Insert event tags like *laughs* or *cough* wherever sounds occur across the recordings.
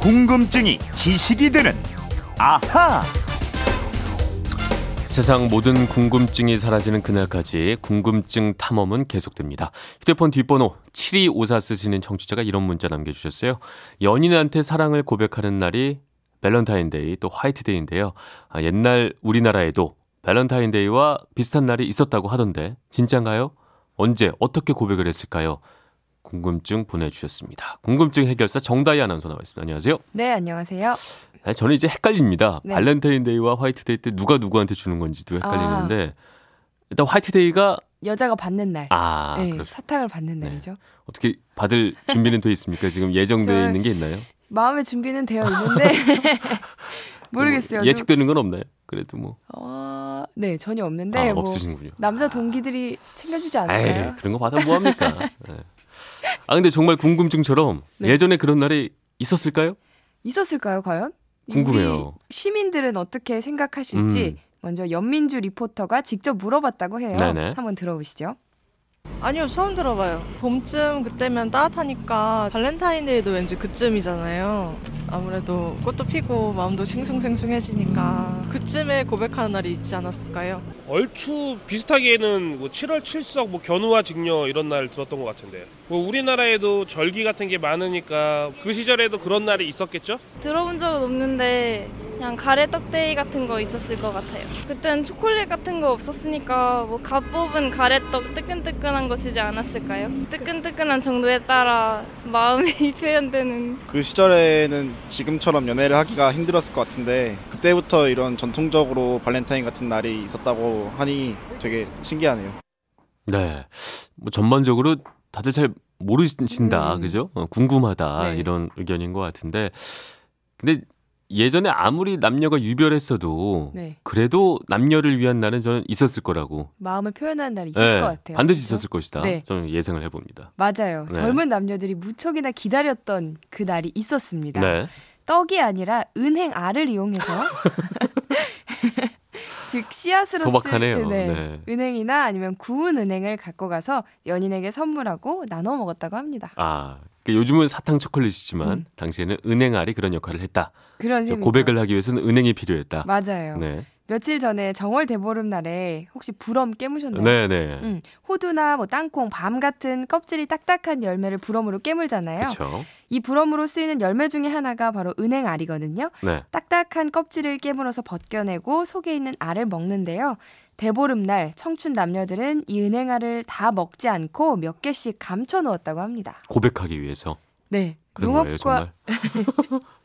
궁금증이 지식이 되는 아하. 세상 모든 궁금증이 사라지는 그날까지 궁금증 탐험은 계속됩니다. 휴대폰 뒷번호 7254 쓰시는 청취자가 이런 문자 남겨주셨어요. 연인한테 사랑을 고백하는 날이 밸런타인데이 또 화이트데이인데요. 아, 옛날 우리나라에도 밸런타인데이와 비슷한 날이 있었다고 하던데 진짠가요? 언제 어떻게 고백을 했을까요? 궁금증 보내주셨습니다. 궁금증 해결사 정다희 아나운서 나와 있습니다. 안녕하세요. 네, 안녕하세요. 아니, 저는 이제 헷갈립니다. 네. 발렌타인데이와 화이트데이 때 누가 누구한테 주는 건지도 헷갈리는데 일단 화이트데이가 여자가 받는 날. 아 네, 사탕을 받는 네. 날이죠. 어떻게 받을 준비는 돼 있습니까? 지금 예정돼 저- 있는 게 있나요? 마음의 준비는 되어 있는데 *laughs* 모르겠어요. 뭐 예측되는 건 없나요? 그래도 뭐 어, 네, 전혀 없는데 아, 뭐 없으신군요. 남자 동기들이 챙겨주지 에이, 않을까요? 그런 거 받아 뭐 합니까? *laughs* 네. 아 근데 정말 궁금증처럼 네. 예전에 그런 날이 있었을까요? 있었을까요, 과연? 궁금해요. 우리 시민들은 어떻게 생각하실지 음. 먼저 연민주 리포터가 직접 물어봤다고 해요. 네네. 한번 들어보시죠. 아니요, 처음 들어봐요. 봄쯤 그때면 따뜻하니까 발렌타인데이도 왠지 그쯤이잖아요. 아무래도 꽃도 피고 마음도 싱숭생숭해지니까 그쯤에 고백하는 날이 있지 않았을까요? 얼추 비슷하게는 뭐 7월 7석, 뭐 견우와 직녀 이런 날 들었던 것 같은데. 뭐 우리나라에도 절기 같은 게 많으니까 그 시절에도 그런 날이 있었겠죠? 들어본 적은 없는데 그냥 가래 떡데이 같은 거 있었을 것 같아요. 그땐 초콜릿 같은 거 없었으니까 뭐 갓 뽑은 가래떡 뜨끈뜨끈한 거 주지 않았을까요? 뜨끈뜨끈한 정도에 따라 마음이 *laughs* 표현되는 그 시절에는 지금처럼 연애를 하기가 힘들었을 것 같은데 그때부터 이런 전통적으로 발렌타인 같은 날이 있었다고 하니 되게 신기하네요. 네. 뭐 전반적으로 다들 잘 모르신다, 음. 그죠? 어, 궁금하다 네. 이런 의견인 것 같은데, 근데 예전에 아무리 남녀가 유별했어도 네. 그래도 남녀를 위한 날은 저는 있었을 거라고. 마음을 표현하는 날이 있었을 네, 것 같아요. 반드시 그죠? 있었을 것이다. 네. 저는 예상을 해봅니다. 맞아요. 네. 젊은 남녀들이 무척이나 기다렸던 그 날이 있었습니다. 네. 떡이 아니라 은행 알을 이용해서 *laughs* 즉 씨앗으로 소박하네요. 쓸 네, 네. 은행이나 아니면 구운 은행을 갖고 가서 연인에게 선물하고 나눠 먹었다고 합니다. 아, 그 요즘은 사탕 초콜릿이지만 음. 당시에는 은행 알이 그런 역할을 했다. 그런. 고백을 하기 위해서는 은행이 필요했다. 맞아요. 네. 며칠 전에 정월 대보름 날에 혹시 부럼 깨무셨나요? 네, 네. 음, 호두나 뭐 땅콩, 밤 같은 껍질이 딱딱한 열매를 부럼으로 깨물잖아요. 그렇죠. 이 부럼으로 쓰이는 열매 중에 하나가 바로 은행알이거든요. 네. 딱딱한 껍질을 깨물어서 벗겨내고 속에 있는 알을 먹는데요. 대보름날 청춘 남녀들은 이 은행알을 다 먹지 않고 몇 개씩 감춰 놓았다고 합니다. 고백하기 위해서 네. 농업과. *laughs*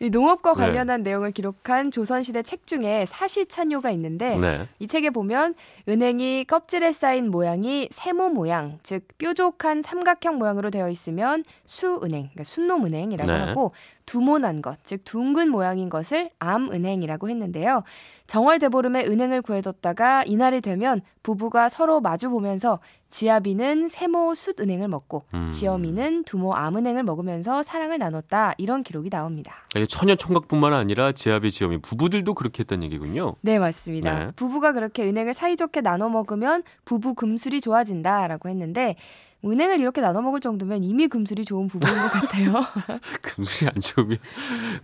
이 농업과 네. 관련한 내용을 기록한 조선시대 책 중에 사시찬요가 있는데 네. 이 책에 보면 은행이 껍질에 쌓인 모양이 세모 모양, 즉 뾰족한 삼각형 모양으로 되어 있으면 수은행, 그러니까 순놈은행이라고 네. 하고 두모난 것, 즉 둥근 모양인 것을 암은행이라고 했는데요. 정월 대보름에 은행을 구해뒀다가 이날이 되면 부부가 서로 마주 보면서 지아비는 세모 숫은행을 먹고 음. 지어미는 두모 암은행을 먹으면서 사랑을 나눴다 이런 기록이 나옵니다. 처녀 총각뿐만 아니라 지아비 지엄이 부부들도 그렇게 했다는 얘기군요. 네, 맞습니다. 네. 부부가 그렇게 은행을 사이좋게 나눠 먹으면 부부 금술이 좋아진다라고 했는데 은행을 이렇게 나눠 먹을 정도면 이미 금술이 좋은 부부인 것 같아요. *laughs* 금술이 안 좋으면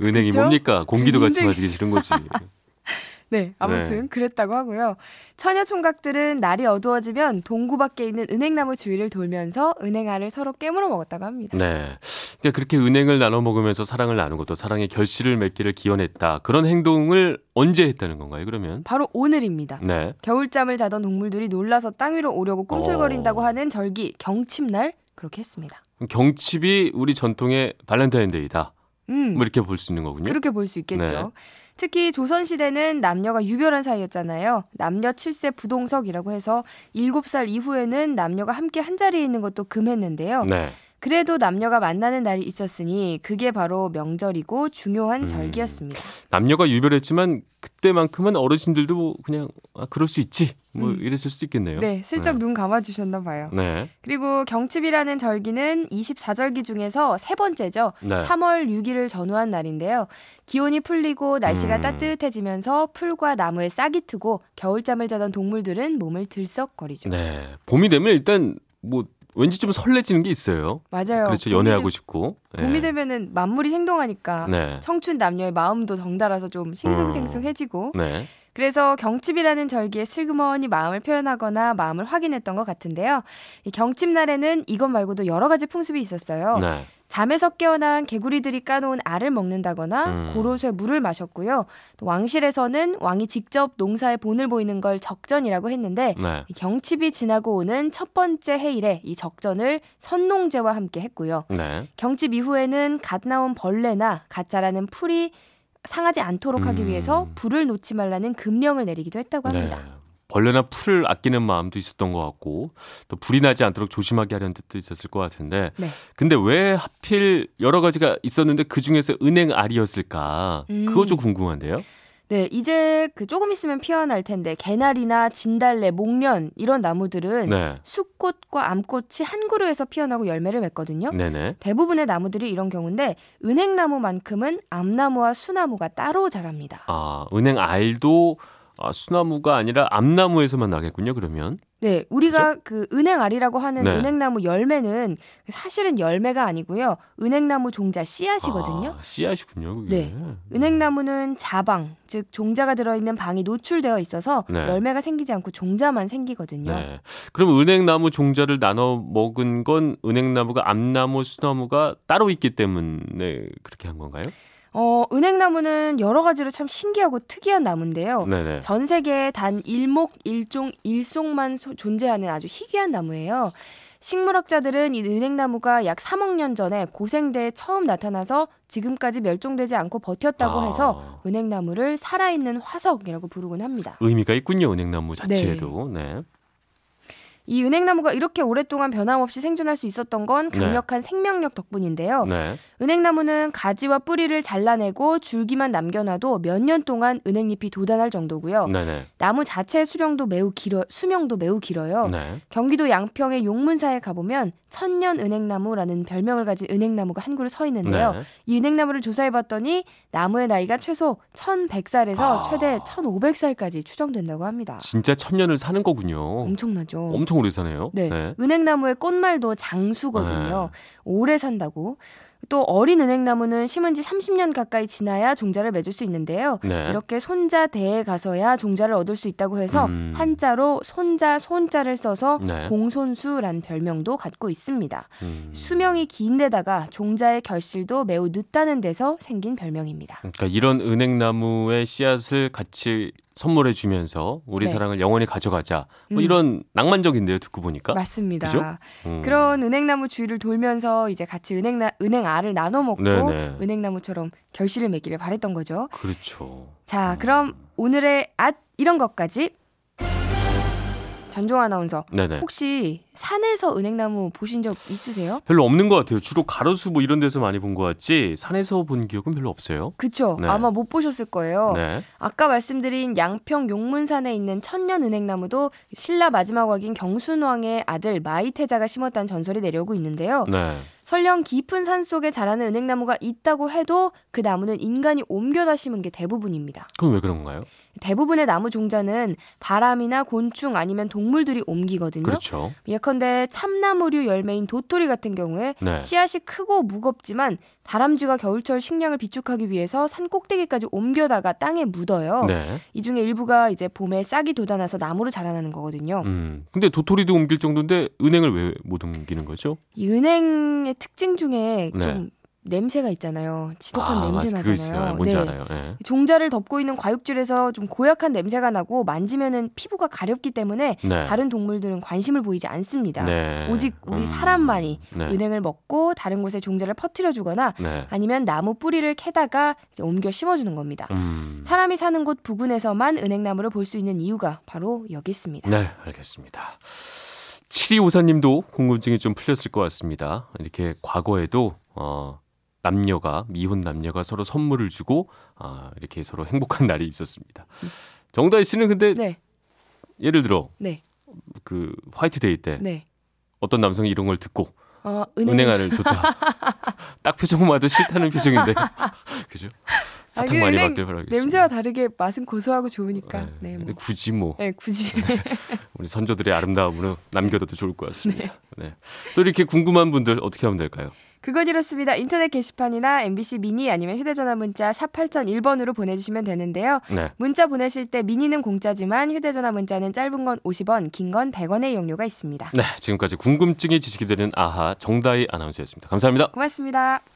은행이 그죠? 뭡니까? 공기도 같이 마시기 싫은 거지. 네, 아무튼 네. 그랬다고 하고요. 처녀 총각들은 날이 어두워지면 동구 밖에 있는 은행나무 주위를 돌면서 은행알을 서로 깨물어 먹었다고 합니다. 네. 그러니까 그렇게 은행을 나눠 먹으면서 사랑을 나누고 또 사랑의 결실을 맺기를 기원했다. 그런 행동을 언제 했다는 건가요, 그러면? 바로 오늘입니다. 네. 겨울잠을 자던 동물들이 놀라서 땅 위로 오려고 꿈틀거린다고 어. 하는 절기 경칩날 그렇게 했습니다. 경칩이 우리 전통의 발렌타인데이다. 음. 뭐 이렇게 볼 수 있는 거군요. 그렇게 볼 수 있겠죠. 네. 특히 조선시대는 남녀가 유별한 사이였잖아요. 남녀 7세 부동석이라고 해서 7살 이후에는 남녀가 함께 한 자리에 있는 것도 금했는데요. 네. 그래도 남녀가 만나는 날이 있었으니 그게 바로 명절이고 중요한 음. 절기였습니다. 남녀가 유별했지만 그때만큼은 어르신들도 뭐 그냥 아, 그럴 수 있지. 뭐 음. 이랬을 수도 있겠네요. 네, 슬쩍 네. 눈 감아 주셨나 봐요. 네. 그리고 경칩이라는 절기는 24절기 중에서 세 번째죠. 네. 3월 6일을 전후한 날인데요. 기온이 풀리고 날씨가 음. 따뜻해지면서 풀과 나무에 싹이 트고 겨울잠을 자던 동물들은 몸을 들썩거리죠. 네. 봄이 되면 일단 뭐 왠지 좀 설레지는 게 있어요. 맞아요. 그렇죠. 연애하고 되- 싶고. 예. 봄이 되면은 만물이 생동하니까 네. 청춘 남녀의 마음도 덩달아서 좀 싱숭생숭해지고 네. 그래서 경칩이라는 절기에 슬그머니 마음을 표현하거나 마음을 확인했던 것 같은데요. 이 경칩 날에는 이것 말고도 여러 가지 풍습이 있었어요. 네. 잠에서 깨어난 개구리들이 까놓은 알을 먹는다거나 음. 고로쇠 물을 마셨고요. 또 왕실에서는 왕이 직접 농사에 본을 보이는 걸 적전이라고 했는데 네. 이 경칩이 지나고 오는 첫 번째 해일에 이 적전을 선농제와 함께 했고요. 네. 경칩 이후에는 갓 나온 벌레나 갓 자라는 풀이 상하지 않도록 하기 음. 위해서 불을 놓지 말라는 금령을 내리기도 했다고 합니다. 네. 벌레나 풀을 아끼는 마음도 있었던 것 같고 또 불이 나지 않도록 조심하게 하려는 뜻도 있었을 것 같은데 네. 근데 왜 하필 여러 가지가 있었는데 그 중에서 은행 알이었을까 음. 그거 좀 궁금한데요. 네, 이제 그 조금 있으면 피어날 텐데 개나리나 진달래, 목련 이런 나무들은 네. 숫꽃과 암꽃이 한 그루에서 피어나고 열매를 맺거든요. 네네. 대부분의 나무들이 이런 경우인데 은행나무만큼은 암나무와 수나무가 따로 자랍니다. 아 은행 알도 아, 수나무가 아니라 암나무에서만 나겠군요. 그러면 네, 우리가 그 은행알이라고 하는 네. 은행나무 열매는 사실은 열매가 아니고요. 은행나무 종자 씨앗이거든요. 아, 씨앗이군요. 그게. 네. 은행나무는 자방, 즉 종자가 들어있는 방이 노출되어 있어서 네. 열매가 생기지 않고 종자만 생기거든요. 네. 그럼 은행나무 종자를 나눠 먹은 건 은행나무가 암나무, 수나무가 따로 있기 때문에 그렇게 한 건가요? 어, 은행나무는 여러 가지로 참 신기하고 특이한 나무인데요. 네네. 전 세계에 단 일목, 일종, 일송만 소- 존재하는 아주 희귀한 나무예요. 식물학자들은 이 은행나무가 약 3억 년 전에 고생대에 처음 나타나서 지금까지 멸종되지 않고 버텼다고 아. 해서 은행나무를 살아있는 화석이라고 부르곤 합니다. 의미가 있군요. 은행나무 자체로. 네. 이 은행나무가 이렇게 오랫동안 변함없이 생존할 수 있었던 건 네. 강력한 생명력 덕분인데요. 네. 은행나무는 가지와 뿌리를 잘라내고 줄기만 남겨놔도 몇 년 동안 은행잎이 돋아날 정도고요. 네네. 나무 자체의 수령도 매우 길어 수명도 매우 길어요. 네. 경기도 양평의 용문사에 가보면 천년 은행나무라는 별명을 가진 은행나무가 한 그루 서 있는데요. 네. 이 은행나무를 조사해봤더니 나무의 나이가 최소 1100살에서 아. 최대 1500살까지 추정된다고 합니다. 진짜 천년을 사는 거군요. 엄청나죠. 엄청 오래 사네요. 네. 은행나무의 꽃말도 장수거든요. 오래 산다고. 또 어린 은행나무는 심은 지 30년 가까이 지나야 종자를 맺을 수 있는데요. 네. 이렇게 손자 대에 가서야 종자를 얻을 수 있다고 해서 음. 한자로 손자 손자를 써서 네. 공손수란 별명도 갖고 있습니다. 음. 수명이 긴 데다가 종자의 결실도 매우 늦다는 데서 생긴 별명입니다. 그러니까 이런 은행나무의 씨앗을 같이 선물해 주면서 우리 네. 사랑을 영원히 가져가자. 뭐 음. 이런 낭만적인데요, 듣고 보니까. 맞습니다. 음. 그런 은행나무 주위를 돌면서 이제 같이 은행나, 은행 알을 나눠 먹고 네네. 은행나무처럼 결실을 맺기를 바랬던 거죠. 그렇죠. 자, 그럼 오늘의 앗 이런 것까지 전종 아나운서 네네. 혹시 산에서 은행나무 보신 적 있으세요? 별로 없는 것 같아요. 주로 가로수 뭐 이런 데서 많이 본 것 같지 산에서 본 기억은 별로 없어요. 그쵸? 네. 아마 못 보셨을 거예요. 네. 아까 말씀드린 양평 용문산에 있는 천년 은행나무도 신라 마지막 왕인 경순왕의 아들 마이태자가 심었다는 전설이 내려오고 있는데요. 네. 설령 깊은 산 속에 자라는 은행나무가 있다고 해도 그 나무는 인간이 옮겨다 심은 게 대부분입니다. 그럼 왜 그런 건가요? 대부분의 나무 종자는 바람이나 곤충 아니면 동물들이 옮기거든요. 그렇죠. 예컨대 참나무류 열매인 도토리 같은 경우에 네. 씨앗이 크고 무겁지만 다람쥐가 겨울철 식량을 비축하기 위해서 산 꼭대기까지 옮겨다가 땅에 묻어요. 네. 이 중에 일부가 이제 봄에 싹이 돋아나서 나무로 자라나는 거거든요. 음. 근데 도토리도 옮길 정도인데 은행을 왜 못 옮기는 거죠? 이 은행의 특징 중에 네. 좀 냄새가 있잖아요. 지독한 아, 냄새. 나잖아요. 뭔지 네. 알아요. 네. 종자를 덮고 있는 과육줄에서 좀 고약한 냄새가 나고 만지면은 피부가 가렵기 때문에 네. 다른 동물들은 관심을 보이지 않습니다. 네. 오직 우리 음. 사람만이 네. 은행을 먹고 다른 곳에 종자를 퍼뜨려 주거나 네. 아니면 나무 뿌리를 캐다가 옮겨 심어 주는 겁니다. 음. 사람이 사는 곳 부근에서만 은행나무를 볼 수 있는 이유가 바로 여기 있습니다. 네, 알겠습니다. 7254님도 궁금증이 좀 풀렸을 것 같습니다. 이렇게 과거에도 어, 남녀가 미혼 남녀가 서로 선물을 주고 아, 이렇게 서로 행복한 날이 있었습니다. 정다희 씨는 근데 네, 예를 들어 네, 그 화이트데이 때 네. 어떤 남성이 이런 걸 듣고 어, 은행 은행알을 줬다. *laughs* 딱 표정마다 싫다는 표정인데. *laughs* *laughs* 그죠? 사탕 아, 많이 은행 받길 바라겠습니다. 냄새와 다르게 맛은 고소하고 좋으니까. 네, 네, 뭐. 굳이 뭐 네, 굳이. 우리 선조들의 아름다움으로 남겨둬도 좋을 것 같습니다. 네. 또 이렇게 궁금한 분들 어떻게 하면 될까요? 그건 이렇습니다. 인터넷 게시판이나 MBC 미니 아니면 휴대전화 문자 샵 8001번으로 보내주시면 되는데요. 네. 문자 보내실 때 미니는 공짜지만 휴대전화 문자는 짧은 건 50원, 긴 건 100원의 이용료가 있습니다. 네, 지금까지 궁금증이 지식이 되는 아하 정다희 아나운서였습니다. 감사합니다. 고맙습니다.